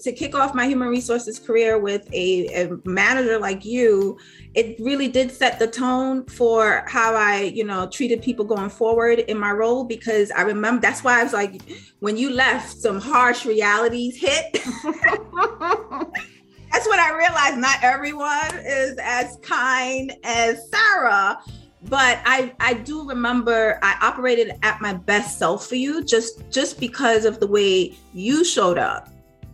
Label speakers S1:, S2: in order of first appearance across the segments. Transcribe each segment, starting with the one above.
S1: to kick off my human resources career with a, a, manager like you it really did set the tone for how i you know treated people going forward in my role because i remember that's why i was like when you left some harsh realities hit. That's when i realized not everyone is as kind as sarah but I I do remember I operated at my best self for you just just because of the way you showed up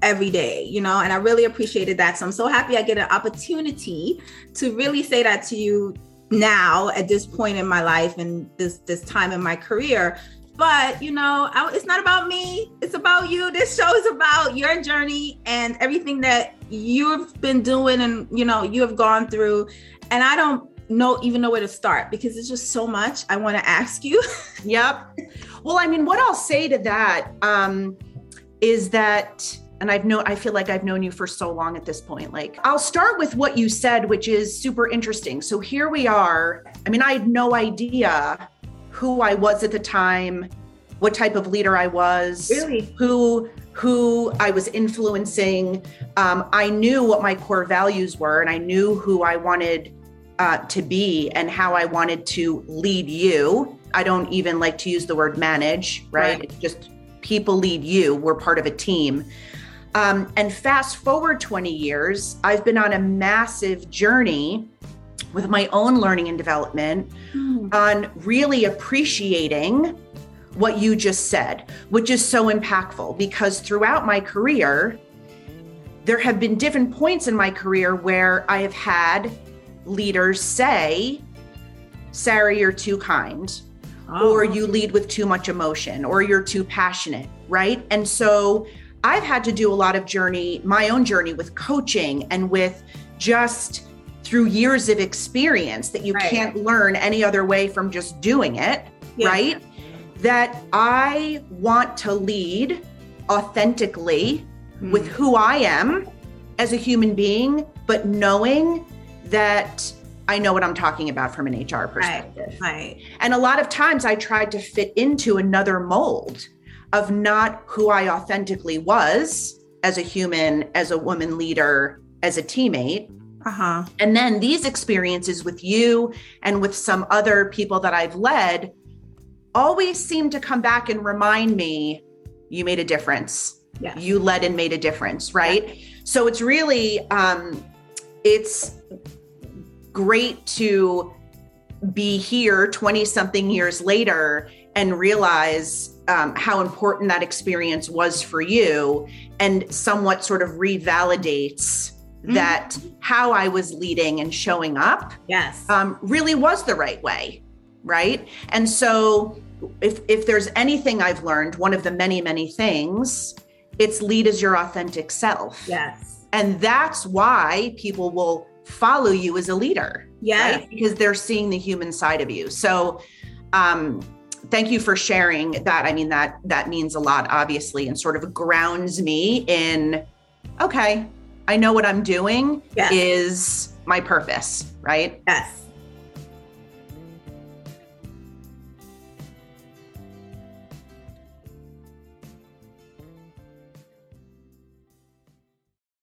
S1: every day, you know, and I really appreciated that. So I'm so happy I get an opportunity to really say that to you now at this point in my life and this this time in my career. But you know, I, it's not about me. It's about you. This show is about your journey and everything that you've been doing and you know you have gone through. And I don't know even know where to start because it's just so much I want to ask you.
S2: yep. Well, I mean, what I'll say to that um, is that and I've known I feel like I've known you for so long at this point. Like I'll start with what you said, which is super interesting. So here we are. I mean, I had no idea who I was at the time, what type of leader I was,
S1: really,
S2: who who I was influencing. Um, I knew what my core values were, and I knew who I wanted uh, to be and how I wanted to lead you. I don't even like to use the word manage, right? right. It's just people lead you. We're part of a team. Um, and fast forward 20 years, I've been on a massive journey with my own learning and development mm. on really appreciating what you just said, which is so impactful because throughout my career, there have been different points in my career where I have had leaders say, Sarah, you're too kind, oh. or you lead with too much emotion, or you're too passionate, right? And so I've had to do a lot of journey, my own journey with coaching and with just through years of experience that you right. can't learn any other way from just doing it, yeah. right? That I want to lead authentically mm. with who I am as a human being, but knowing that I know what I'm talking about from an HR perspective.
S1: Right, right.
S2: And a lot of times I tried to fit into another mold of not who I authentically was as a human, as a woman leader, as a teammate.
S1: Uh-huh.
S2: And then these experiences with you and with some other people that I've led always seem to come back and remind me you made a difference.
S1: Yeah.
S2: You led and made a difference, right? Yeah. So it's really um it's great to be here 20 something years later and realize um, how important that experience was for you and somewhat sort of revalidates mm-hmm. that how I was leading and showing up
S1: yes.
S2: um, really was the right way right? And so if if there's anything I've learned one of the many many things it's lead as your authentic self.
S1: Yes.
S2: And that's why people will follow you as a leader
S1: yes.
S2: Right? because they're seeing the human side of you. So um thank you for sharing that. I mean, that that means a lot, obviously, and sort of grounds me in, okay, I know what I'm doing
S1: yes.
S2: is my purpose, right?
S1: Yes.